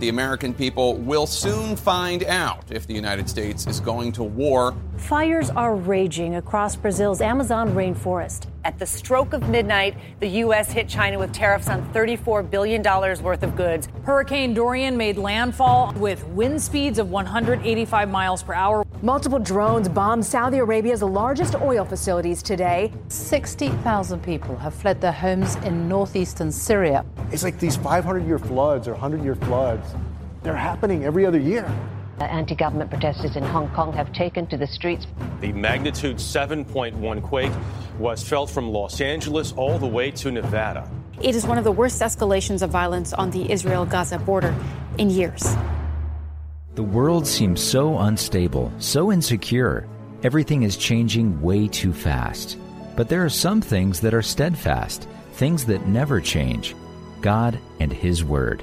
The American people will soon find out if the United States is going to war. Fires are raging across Brazil's Amazon rainforest. At the stroke of midnight, the U.S. hit China with tariffs on $34 billion worth of goods. Hurricane Dorian made landfall with wind speeds of 185 miles per hour. Multiple drones bombed Saudi Arabia's largest oil facilities today. 60,000 people have fled their homes in northeastern Syria. It's like these 500 year floods or 100 year floods, they're happening every other year. Anti government protesters in Hong Kong have taken to the streets. The magnitude 7.1 quake was felt from Los Angeles all the way to Nevada. It is one of the worst escalations of violence on the Israel Gaza border in years. The world seems so unstable, so insecure. Everything is changing way too fast. But there are some things that are steadfast, things that never change God and His Word.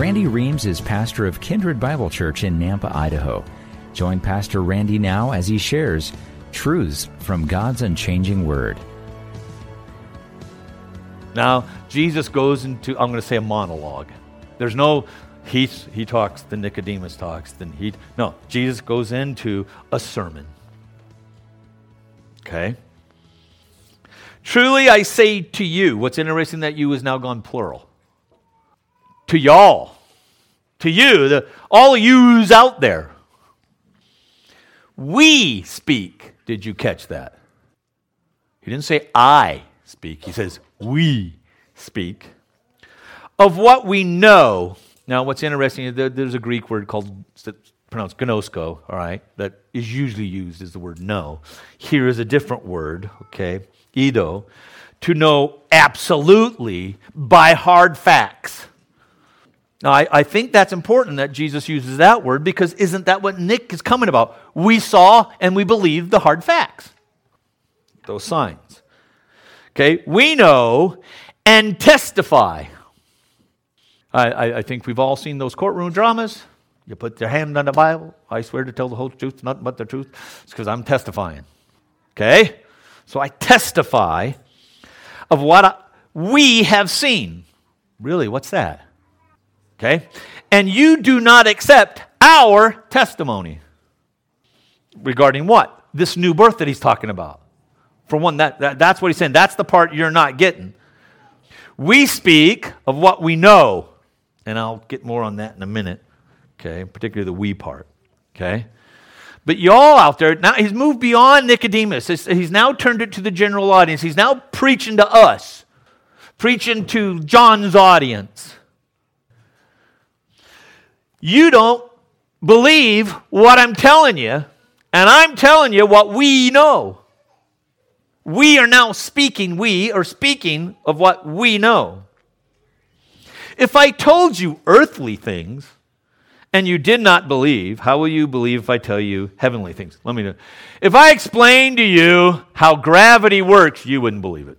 Randy Reams is pastor of Kindred Bible Church in Nampa, Idaho. Join Pastor Randy now as he shares truths from God's unchanging Word. Now, Jesus goes into, I'm going to say a monologue. There's no, he, he talks, then Nicodemus talks, then he, no, Jesus goes into a sermon. Okay? Truly I say to you, what's interesting that you is now gone plural. To y'all. To you, the, all of yous out there. We speak. Did you catch that? He didn't say I speak. He says we speak. Of what we know. Now, what's interesting, there's a Greek word called pronounced gnosko, all right, that is usually used as the word know. Here is a different word, okay, ido, to know absolutely by hard facts. Now, I, I, think that's important that Jesus uses that word because isn't that what Nick is coming about? We saw and we believe the hard facts, those signs. Okay, we know and testify. I, I, I think we've all seen those courtroom dramas. You put your hand on the Bible. I swear to tell the whole truth, nothing but the truth. It's because I'm testifying. Okay? So I testify of what I, we have seen. Really, what's that? Okay? And you do not accept our testimony. Regarding what? This new birth that he's talking about. For one, that, that, that's what he's saying. That's the part you're not getting. We speak of what we know. And I'll get more on that in a minute. Okay? Particularly the we part. Okay? But y'all out there, now he's moved beyond Nicodemus. He's now turned it to the general audience. He's now preaching to us, preaching to John's audience. You don't believe what I'm telling you, and I'm telling you what we know. We are now speaking, we are speaking of what we know. If I told you earthly things and you did not believe, how will you believe if I tell you heavenly things? Let me know. If I explain to you how gravity works, you wouldn't believe it.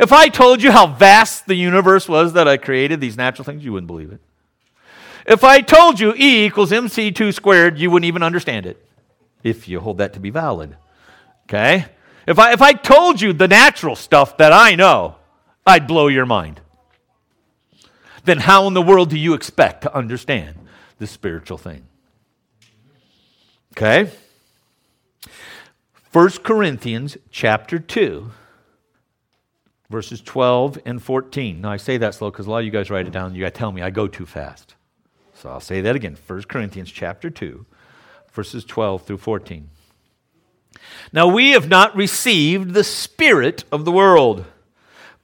If I told you how vast the universe was that I created, these natural things, you wouldn't believe it. If I told you E equals MC2 squared, you wouldn't even understand it if you hold that to be valid. Okay? If I, if I told you the natural stuff that I know, I'd blow your mind. Then how in the world do you expect to understand the spiritual thing? Okay? 1 Corinthians chapter 2 verses 12 and 14. Now I say that slow because a lot of you guys write it down. You got to tell me I go too fast. So I'll say that again 1 Corinthians chapter 2, verses 12 through 14. Now we have not received the Spirit of the world,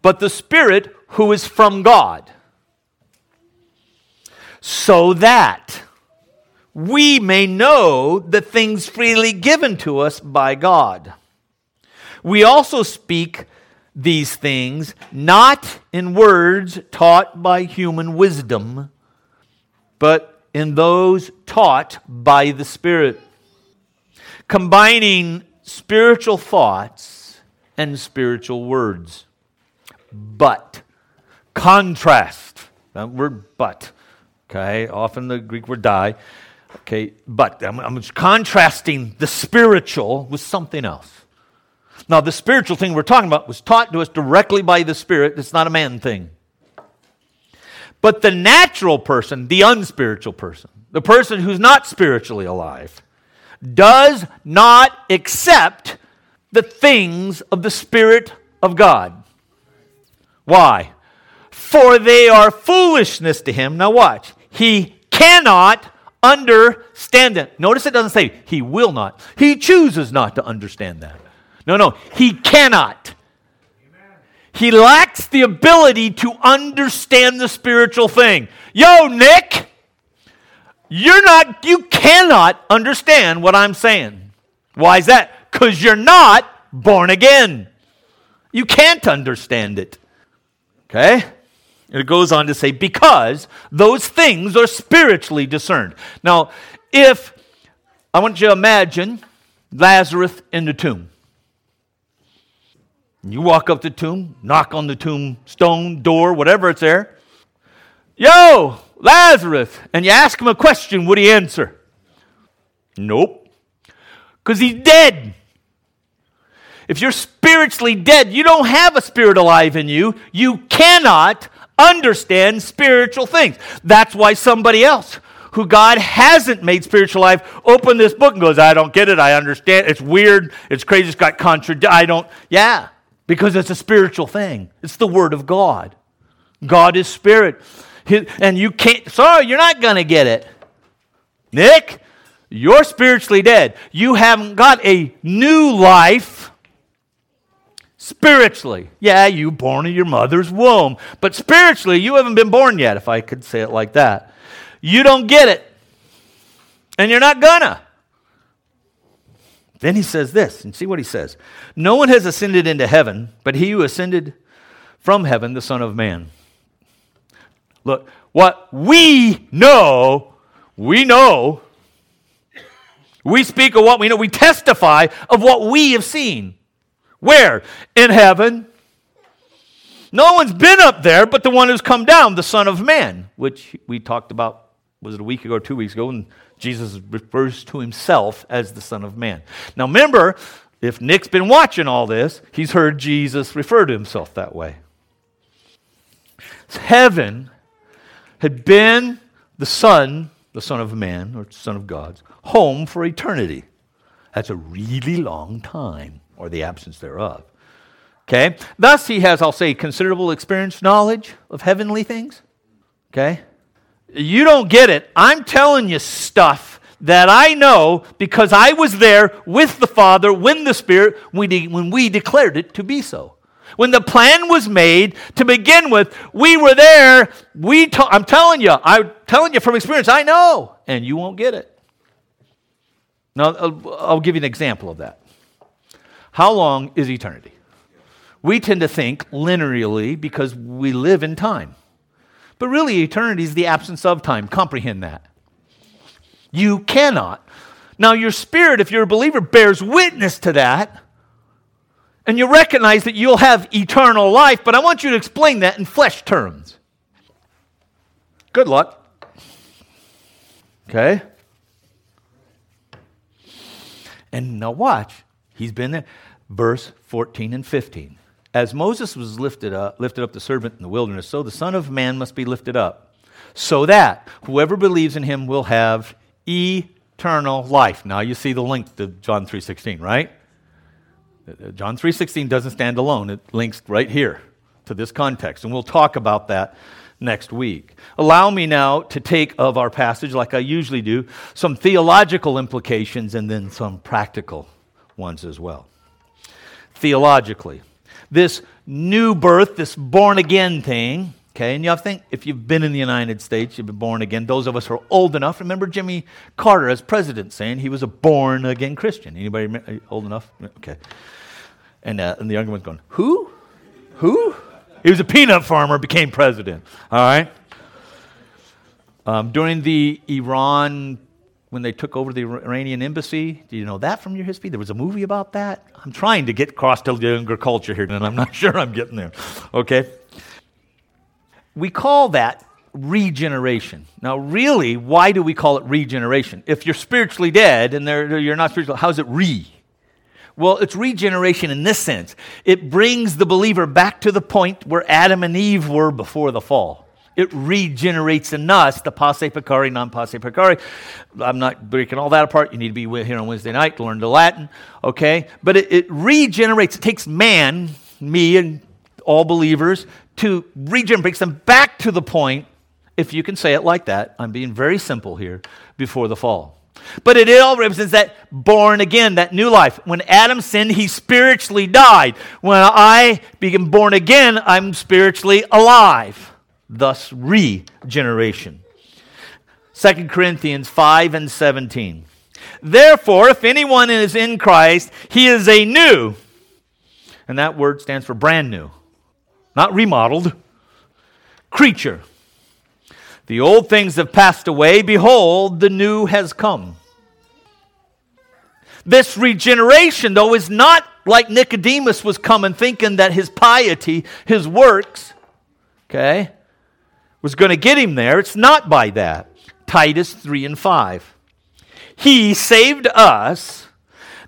but the Spirit who is from God, so that we may know the things freely given to us by God. We also speak these things not in words taught by human wisdom but in those taught by the Spirit, combining spiritual thoughts and spiritual words. But, contrast, that word but, okay, often the Greek word die, okay, but I'm, I'm contrasting the spiritual with something else. Now, the spiritual thing we're talking about was taught to us directly by the Spirit. It's not a man thing. But the natural person, the unspiritual person, the person who's not spiritually alive, does not accept the things of the Spirit of God. Why? For they are foolishness to him. Now, watch. He cannot understand it. Notice it doesn't say he will not, he chooses not to understand that. No, no, he cannot. He lacks the ability to understand the spiritual thing. Yo, Nick, you're not, you cannot understand what I'm saying. Why is that? Because you're not born again. You can't understand it. Okay? It goes on to say, because those things are spiritually discerned. Now, if I want you to imagine Lazarus in the tomb. You walk up the tomb, knock on the tombstone door, whatever it's there. Yo, Lazarus. And you ask him a question, would he answer? Nope. Because he's dead. If you're spiritually dead, you don't have a spirit alive in you. You cannot understand spiritual things. That's why somebody else who God hasn't made spiritual life open this book and goes, I don't get it. I understand. It's weird. It's crazy. It's got contradict. I don't. Yeah, because it's a spiritual thing. It's the Word of God. God is spirit. And you can't, sorry, you're not going to get it. Nick, you're spiritually dead. You haven't got a new life spiritually. Yeah, you born in your mother's womb, but spiritually, you haven't been born yet, if I could say it like that. You don't get it, and you're not gonna. Then he says this, and see what he says. No one has ascended into heaven, but he who ascended from heaven, the Son of Man. Look, what we know, we know. We speak of what we know. We testify of what we have seen. Where? In heaven. No one's been up there but the one who's come down, the Son of Man, which we talked about, was it a week ago two weeks ago? And Jesus refers to himself as the Son of Man. Now remember, if Nick's been watching all this, he's heard Jesus refer to himself that way. Heaven had been the Son, the Son of Man, or Son of God's, home for eternity. That's a really long time or the absence thereof. Okay? Thus, he has, I'll say, considerable experience, knowledge of heavenly things. Okay? You don't get it. I'm telling you stuff that I know because I was there with the Father when the Spirit, when we declared it to be so. When the plan was made to begin with, we were there. We t- I'm telling you, I'm telling you from experience, I know, and you won't get it. Now, I'll give you an example of that. How long is eternity? We tend to think linearly because we live in time. But really, eternity is the absence of time. Comprehend that. You cannot. Now, your spirit, if you're a believer, bears witness to that. And you recognize that you'll have eternal life, but I want you to explain that in flesh terms. Good luck. Okay? And now watch. He's been there. Verse 14 and 15. As Moses was lifted up, lifted up the servant in the wilderness, so the Son of Man must be lifted up, so that whoever believes in him will have eternal life. Now you see the link to John 3:16, right? John 3:16 doesn't stand alone. It links right here to this context, and we'll talk about that next week. Allow me now to take of our passage like I usually do, some theological implications and then some practical ones as well. Theologically, this new birth, this born again thing, okay, and you have to think if you've been in the United States, you've been born again. Those of us who are old enough, remember Jimmy Carter as president saying he was a born again Christian. Anybody old enough? Okay. And, uh, and the younger one's going, Who? Who? He was a peanut farmer, became president. All right? Um, during the Iran when they took over the Iranian embassy. Do you know that from your history? There was a movie about that. I'm trying to get across to the younger culture here, and I'm not sure I'm getting there. Okay? We call that regeneration. Now, really, why do we call it regeneration? If you're spiritually dead and you're not spiritual, how's it re? Well, it's regeneration in this sense. It brings the believer back to the point where Adam and Eve were before the fall. It regenerates in us the posse peccari, non posse peccari. I'm not breaking all that apart. You need to be here on Wednesday night to learn the Latin, okay? But it, it regenerates. It takes man, me, and all believers to regenerate, brings them back to the point, if you can say it like that. I'm being very simple here, before the fall. But it all represents that born again, that new life. When Adam sinned, he spiritually died. When I became born again, I'm spiritually alive. Thus, regeneration. 2 Corinthians 5 and 17. Therefore, if anyone is in Christ, he is a new, and that word stands for brand new, not remodeled, creature. The old things have passed away. Behold, the new has come. This regeneration, though, is not like Nicodemus was coming thinking that his piety, his works, okay, was going to get him there. It's not by that. Titus 3 and 5. He saved us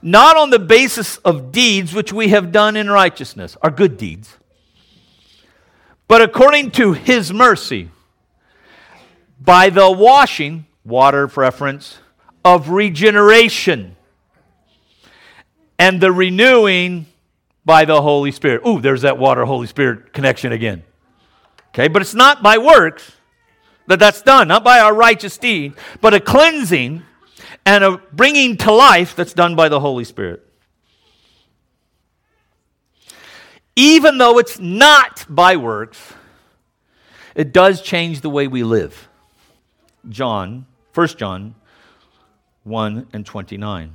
not on the basis of deeds which we have done in righteousness, our good deeds, but according to his mercy by the washing, water preference, of regeneration and the renewing by the Holy Spirit. Ooh, there's that water Holy Spirit connection again. Okay, but it's not by works that that's done, not by our righteous deed, but a cleansing and a bringing to life that's done by the Holy Spirit. Even though it's not by works, it does change the way we live. John, 1 John 1 and 29.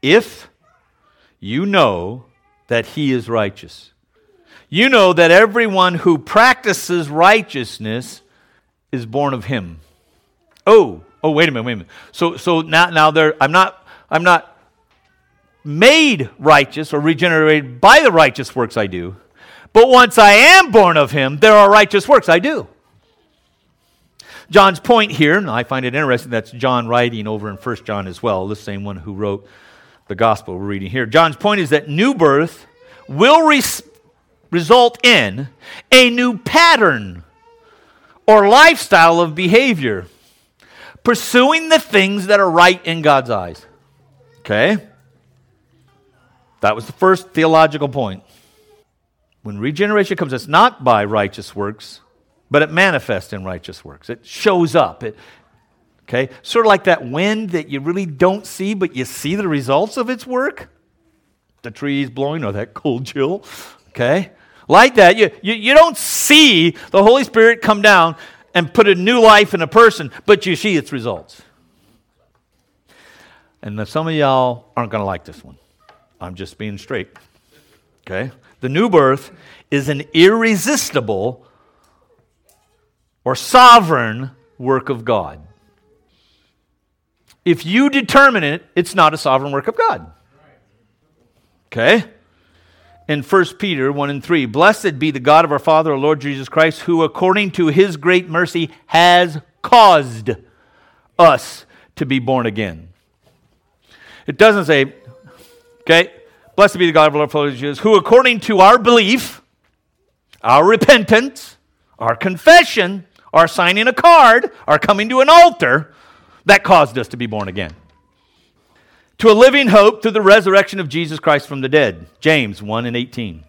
If you know that he is righteous, you know that everyone who practices righteousness is born of him. Oh, oh, wait a minute, wait a minute. So, so now, now there, I'm not, I'm not made righteous or regenerated by the righteous works I do. But once I am born of him, there are righteous works I do. John's point here, and I find it interesting, that's John writing over in 1 John as well, the same one who wrote the gospel we're reading here. John's point is that new birth will res- result in a new pattern or lifestyle of behavior, pursuing the things that are right in God's eyes. Okay? That was the first theological point. When regeneration comes, it's not by righteous works, but it manifests in righteous works. It shows up. It, okay? Sort of like that wind that you really don't see, but you see the results of its work. The trees blowing or that cold chill. Okay? Like that. You, you, you don't see the Holy Spirit come down and put a new life in a person, but you see its results. And some of y'all aren't going to like this one. I'm just being straight. Okay? The new birth is an irresistible or sovereign work of God. If you determine it, it's not a sovereign work of God. Okay? In 1 Peter 1 and 3, blessed be the God of our Father, our Lord Jesus Christ, who according to his great mercy has caused us to be born again. It doesn't say, okay, blessed be the God of our Lord Father Jesus, who according to our belief, our repentance, our confession, our signing a card, our coming to an altar, that caused us to be born again. To a living hope through the resurrection of Jesus Christ from the dead. James 1 and 18.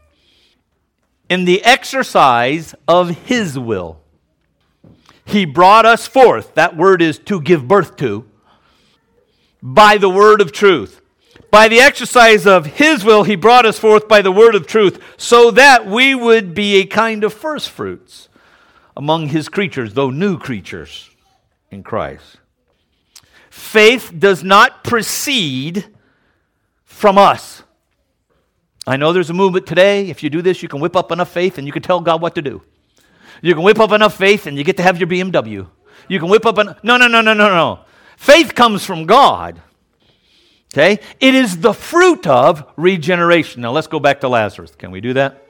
In the exercise of his will, he brought us forth. That word is to give birth to. By the word of truth. By the exercise of his will, he brought us forth by the word of truth, so that we would be a kind of first fruits among his creatures, though new creatures in Christ. Faith does not proceed from us. I know there's a movement today. If you do this, you can whip up enough faith and you can tell God what to do. You can whip up enough faith and you get to have your BMW. You can whip up an No, no, no, no, no, no. Faith comes from God. Okay? It is the fruit of regeneration. Now let's go back to Lazarus. Can we do that?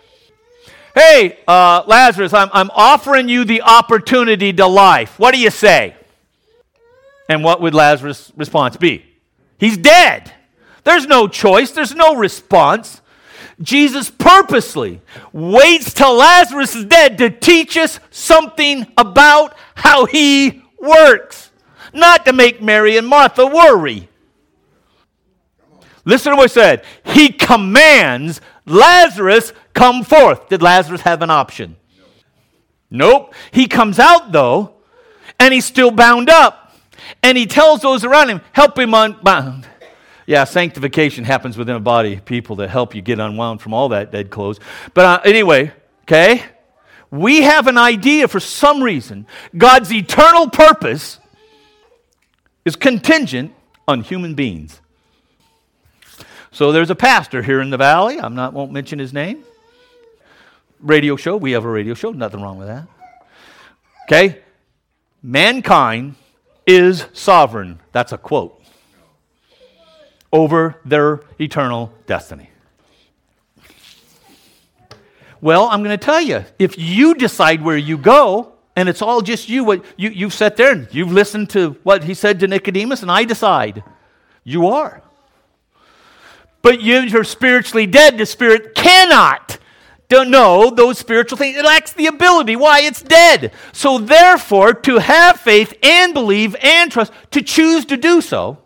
Hey, uh, Lazarus, I'm, I'm offering you the opportunity to life. What do you say? And what would Lazarus' response be? He's dead. There's no choice, there's no response. Jesus purposely waits till Lazarus is dead to teach us something about how he works, not to make Mary and Martha worry. Listen to what he said. He commands Lazarus come forth. Did Lazarus have an option? Nope. He comes out though, and he's still bound up. And he tells those around him, help him unbound. Yeah, sanctification happens within a body of people that help you get unwound from all that dead clothes. But uh, anyway, okay? We have an idea for some reason. God's eternal purpose is contingent on human beings. So there's a pastor here in the valley. I'm not won't mention his name. Radio show. We have a radio show. Nothing wrong with that. Okay? Mankind is sovereign. That's a quote over their eternal destiny. Well, I'm going to tell you if you decide where you go, and it's all just you, what you, you've sat there and you've listened to what he said to Nicodemus, and I decide, you are. But you're spiritually dead. The spirit cannot don't know those spiritual things. It lacks the ability. Why? It's dead. So, therefore, to have faith and believe and trust, to choose to do so,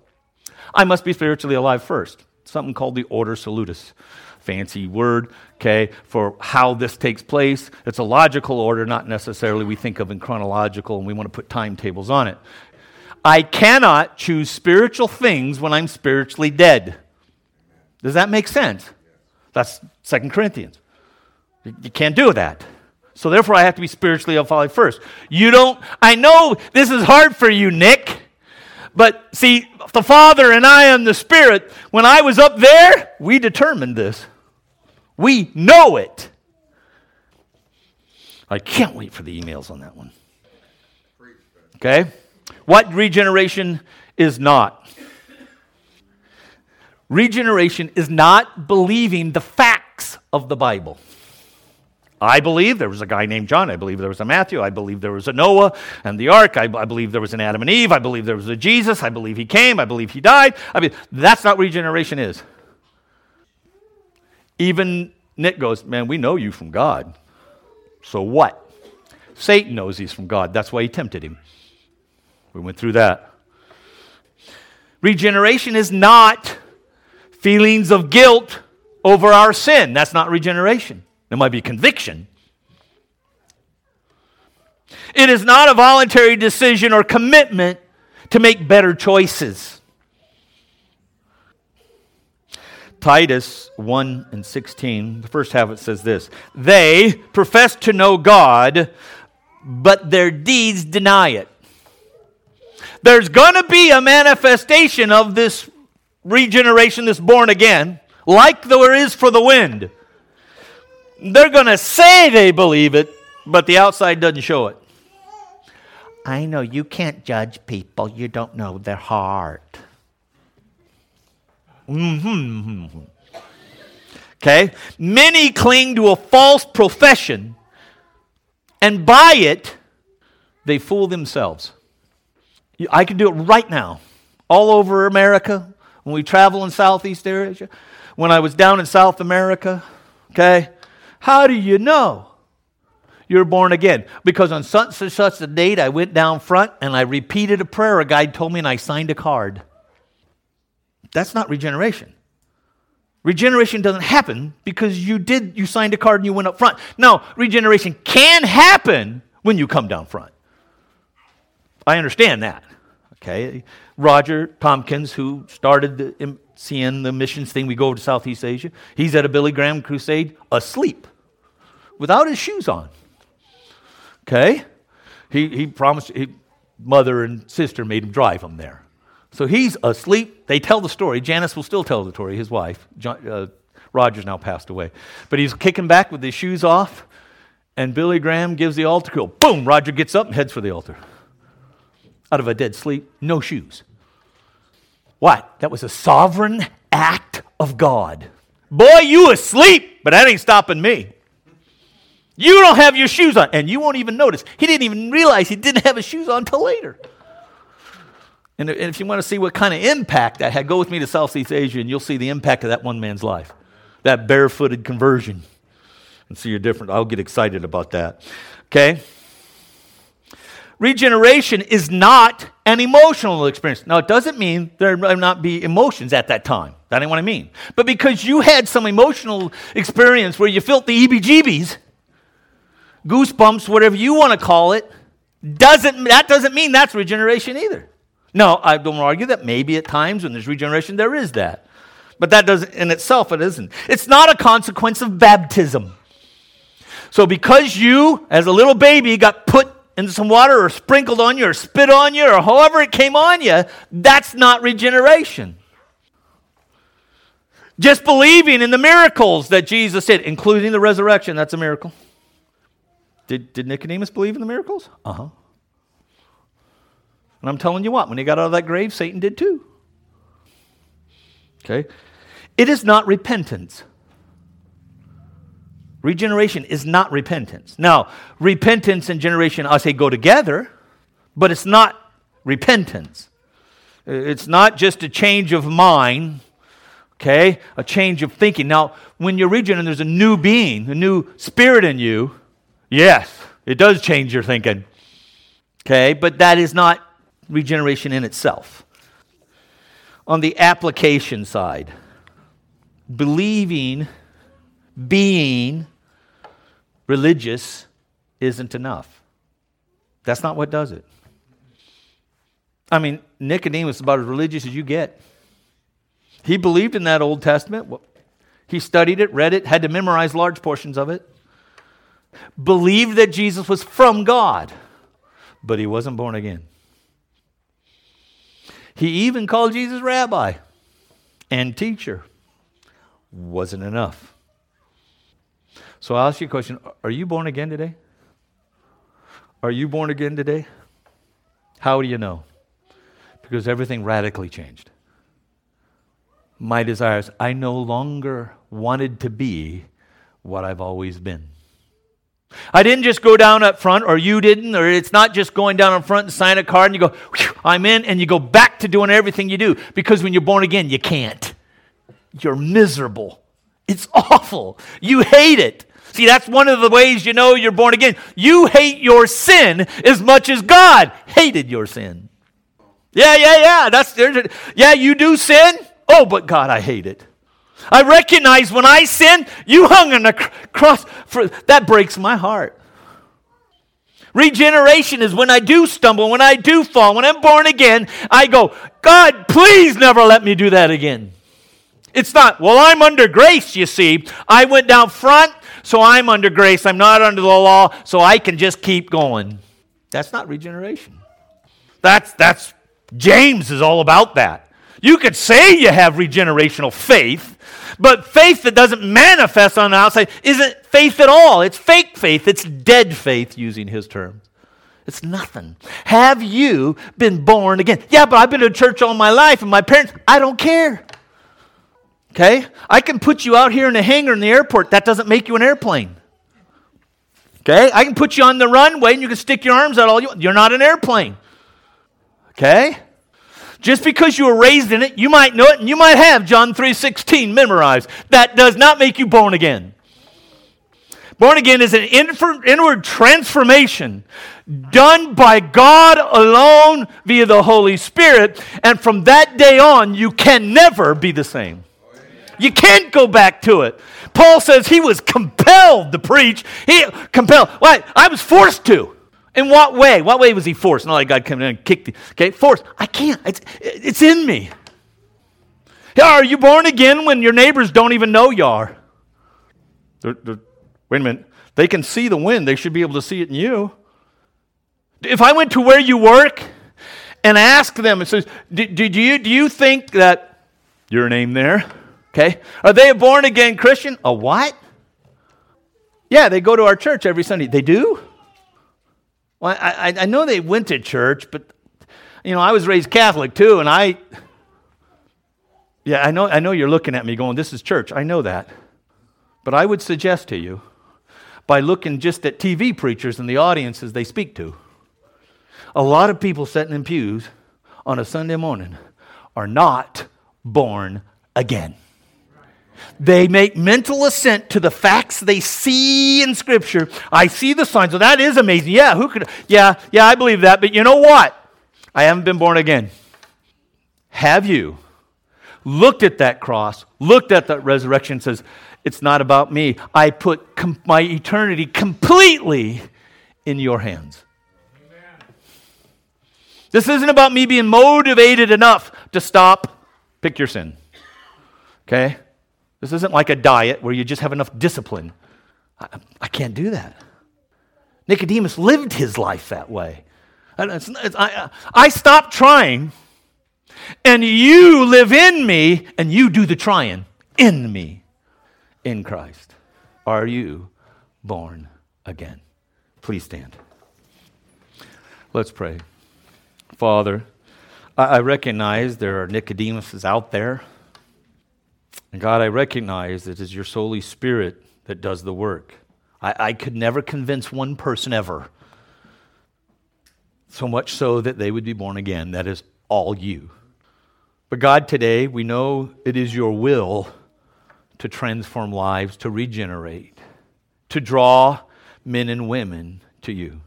I must be spiritually alive first. Something called the ordo salutis. Fancy word, okay, for how this takes place. It's a logical order, not necessarily we think of in chronological and we want to put timetables on it. I cannot choose spiritual things when I'm spiritually dead. Does that make sense? That's Second Corinthians. You can't do that. So therefore, I have to be spiritually alive first. You don't, I know this is hard for you, Nick. But see, the Father and I and the Spirit, when I was up there, we determined this. We know it. I can't wait for the emails on that one. Okay? What regeneration is not? Regeneration is not believing the facts of the Bible. I believe there was a guy named John. I believe there was a Matthew. I believe there was a Noah and the ark. I, I, believe there was an Adam and Eve. I believe there was a Jesus. I believe he came. I believe he died. I mean, that's not regeneration is. Even Nick goes, Man, we know you from God. So what? Satan knows he's from God. That's why he tempted him. We went through that. Regeneration is not feelings of guilt over our sin. That's not regeneration. There might be conviction. It is not a voluntary decision or commitment to make better choices. Titus 1 and 16, the first half it says this They profess to know God, but their deeds deny it. There's going to be a manifestation of this regeneration, this born again, like there is for the wind. They're going to say they believe it, but the outside doesn't show it. I know you can't judge people, you don't know their heart. Mm-hmm. Okay? Many cling to a false profession, and by it, they fool themselves. I can do it right now, all over America, when we travel in Southeast Asia, when I was down in South America, okay? How do you know you're born again? Because on such and such a date, I went down front and I repeated a prayer a guide told me and I signed a card. That's not regeneration. Regeneration doesn't happen because you did you signed a card and you went up front. No, regeneration can happen when you come down front. I understand that. Okay. Roger Tompkins, who started the MCN, the missions thing, we go over to Southeast Asia. He's at a Billy Graham crusade asleep without his shoes on. Okay? He, he promised, he, mother and sister made him drive him there. So he's asleep. They tell the story. Janice will still tell the story, his wife. John, uh, Roger's now passed away. But he's kicking back with his shoes off, and Billy Graham gives the altar call. Boom! Roger gets up and heads for the altar. Out of a dead sleep, no shoes. What? That was a sovereign act of God. Boy, you asleep, but that ain't stopping me. You don't have your shoes on. And you won't even notice. He didn't even realize he didn't have his shoes on until later. And if you want to see what kind of impact that had, go with me to Southeast Asia and you'll see the impact of that one man's life. that barefooted conversion. And see you're different. I'll get excited about that. Okay? Regeneration is not an emotional experience. Now, it doesn't mean there might not be emotions at that time. That ain't what I mean. But because you had some emotional experience where you felt the EBGBs, goosebumps, whatever you want to call it, doesn't, that doesn't mean that's regeneration either. No, I don't argue that maybe at times when there's regeneration, there is that. But that doesn't, in itself, it isn't. It's not a consequence of baptism. So because you, as a little baby, got put into some water or sprinkled on you or spit on you or however it came on you, that's not regeneration. Just believing in the miracles that Jesus did, including the resurrection, that's a miracle. Did, did Nicodemus believe in the miracles? Uh huh. And I'm telling you what, when he got out of that grave, Satan did too. Okay? It is not repentance. Regeneration is not repentance. Now, repentance and generation, I say, go together, but it's not repentance. It's not just a change of mind, okay? A change of thinking. Now, when you're regenerate, there's a new being, a new spirit in you. Yes, it does change your thinking, okay? But that is not regeneration in itself. On the application side, believing being religious isn't enough. That's not what does it. I mean, Nicodemus is about as religious as you get. He believed in that Old Testament. He studied it, read it, had to memorize large portions of it. Believed that Jesus was from God, but he wasn't born again. He even called Jesus rabbi and teacher. Wasn't enough. So I'll ask you a question Are you born again today? Are you born again today? How do you know? Because everything radically changed. My desires, I no longer wanted to be what I've always been. I didn't just go down up front, or you didn't, or it's not just going down up front and sign a card and you go, I'm in, and you go back to doing everything you do. Because when you're born again, you can't. You're miserable. It's awful. You hate it. See, that's one of the ways you know you're born again. You hate your sin as much as God hated your sin. Yeah, yeah, yeah. That's yeah, you do sin. Oh, but God, I hate it. I recognize when I sin, you hung on the cross for that breaks my heart. Regeneration is when I do stumble, when I do fall, when I'm born again, I go, God, please never let me do that again. It's not, well, I'm under grace, you see. I went down front, so I'm under grace. I'm not under the law, so I can just keep going. That's not regeneration. That's, that's, James is all about that. You could say you have regenerational faith, but faith that doesn't manifest on the outside isn't faith at all. It's fake faith. It's dead faith, using his terms. It's nothing. Have you been born again? Yeah, but I've been to church all my life, and my parents, I don't care. Okay? I can put you out here in a hangar in the airport. That doesn't make you an airplane. Okay? I can put you on the runway and you can stick your arms out all you. You're not an airplane. Okay? Just because you were raised in it, you might know it and you might have John 3:16 memorized. That does not make you born again. Born again is an inward transformation done by God alone via the Holy Spirit, and from that day on, you can never be the same. You can't go back to it. Paul says he was compelled to preach. He compelled. Why? I was forced to. In what way? What way was he forced? Not like God came in and kicked you. Okay, forced. I can't. It's, it's in me. Are you born again when your neighbors don't even know you are? They're, they're, wait a minute. They can see the wind. They should be able to see it in you. If I went to where you work and asked them, and says, do, you, do you think that your name there? Okay. Are they a born again Christian? A what? Yeah, they go to our church every Sunday. They do? Well, I, I know they went to church, but, you know, I was raised Catholic too, and I, yeah, I know, I know you're looking at me going, this is church. I know that. But I would suggest to you, by looking just at TV preachers and the audiences they speak to, a lot of people sitting in pews on a Sunday morning are not born again. They make mental assent to the facts they see in Scripture. I see the signs. So that is amazing. Yeah, who could? Yeah, yeah, I believe that. But you know what? I haven't been born again. Have you looked at that cross, looked at that resurrection, says, It's not about me. I put com- my eternity completely in your hands. This isn't about me being motivated enough to stop, pick your sin. Okay? This isn't like a diet where you just have enough discipline. I, I can't do that. Nicodemus lived his life that way. It's, it's, I, I stopped trying, and you live in me, and you do the trying in me, in Christ. Are you born again? Please stand. Let's pray. Father, I, I recognize there are Nicodemuses out there. And God, I recognize that it is your Holy Spirit that does the work. I, I could never convince one person ever, so much so that they would be born again. That is all you. But God, today we know it is your will to transform lives, to regenerate, to draw men and women to you.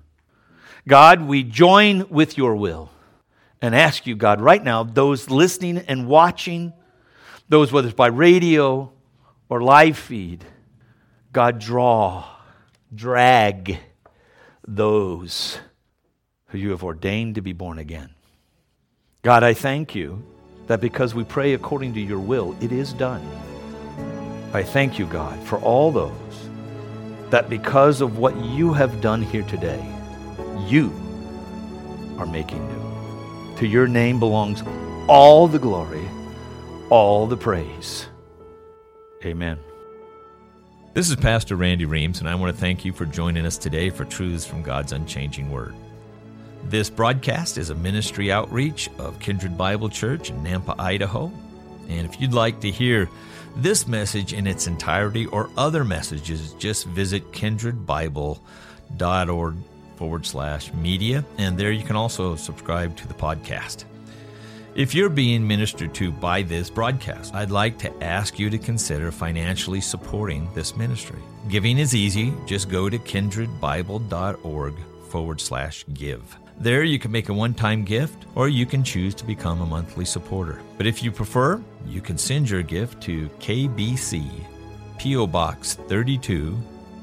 God, we join with your will and ask you, God, right now, those listening and watching, those whether it's by radio or live feed, God, draw, drag those who you have ordained to be born again. God, I thank you that because we pray according to your will, it is done. I thank you, God, for all those that because of what you have done here today, you are making new. To your name belongs all the glory all the praise. Amen. This is Pastor Randy Reams, and I want to thank you for joining us today for Truths from God's Unchanging Word. This broadcast is a ministry outreach of Kindred Bible Church in Nampa, Idaho. And if you'd like to hear this message in its entirety or other messages, just visit kindredbible.org forward slash media, and there you can also subscribe to the podcast. If you're being ministered to by this broadcast, I'd like to ask you to consider financially supporting this ministry. Giving is easy. Just go to kindredbible.org forward slash give. There you can make a one time gift or you can choose to become a monthly supporter. But if you prefer, you can send your gift to KBC, P.O. Box 32,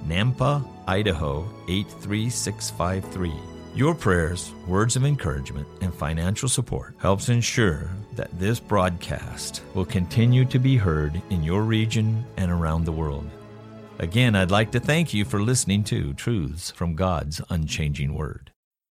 Nampa, Idaho 83653. Your prayers, words of encouragement, and financial support helps ensure that this broadcast will continue to be heard in your region and around the world. Again, I'd like to thank you for listening to Truths from God's Unchanging Word.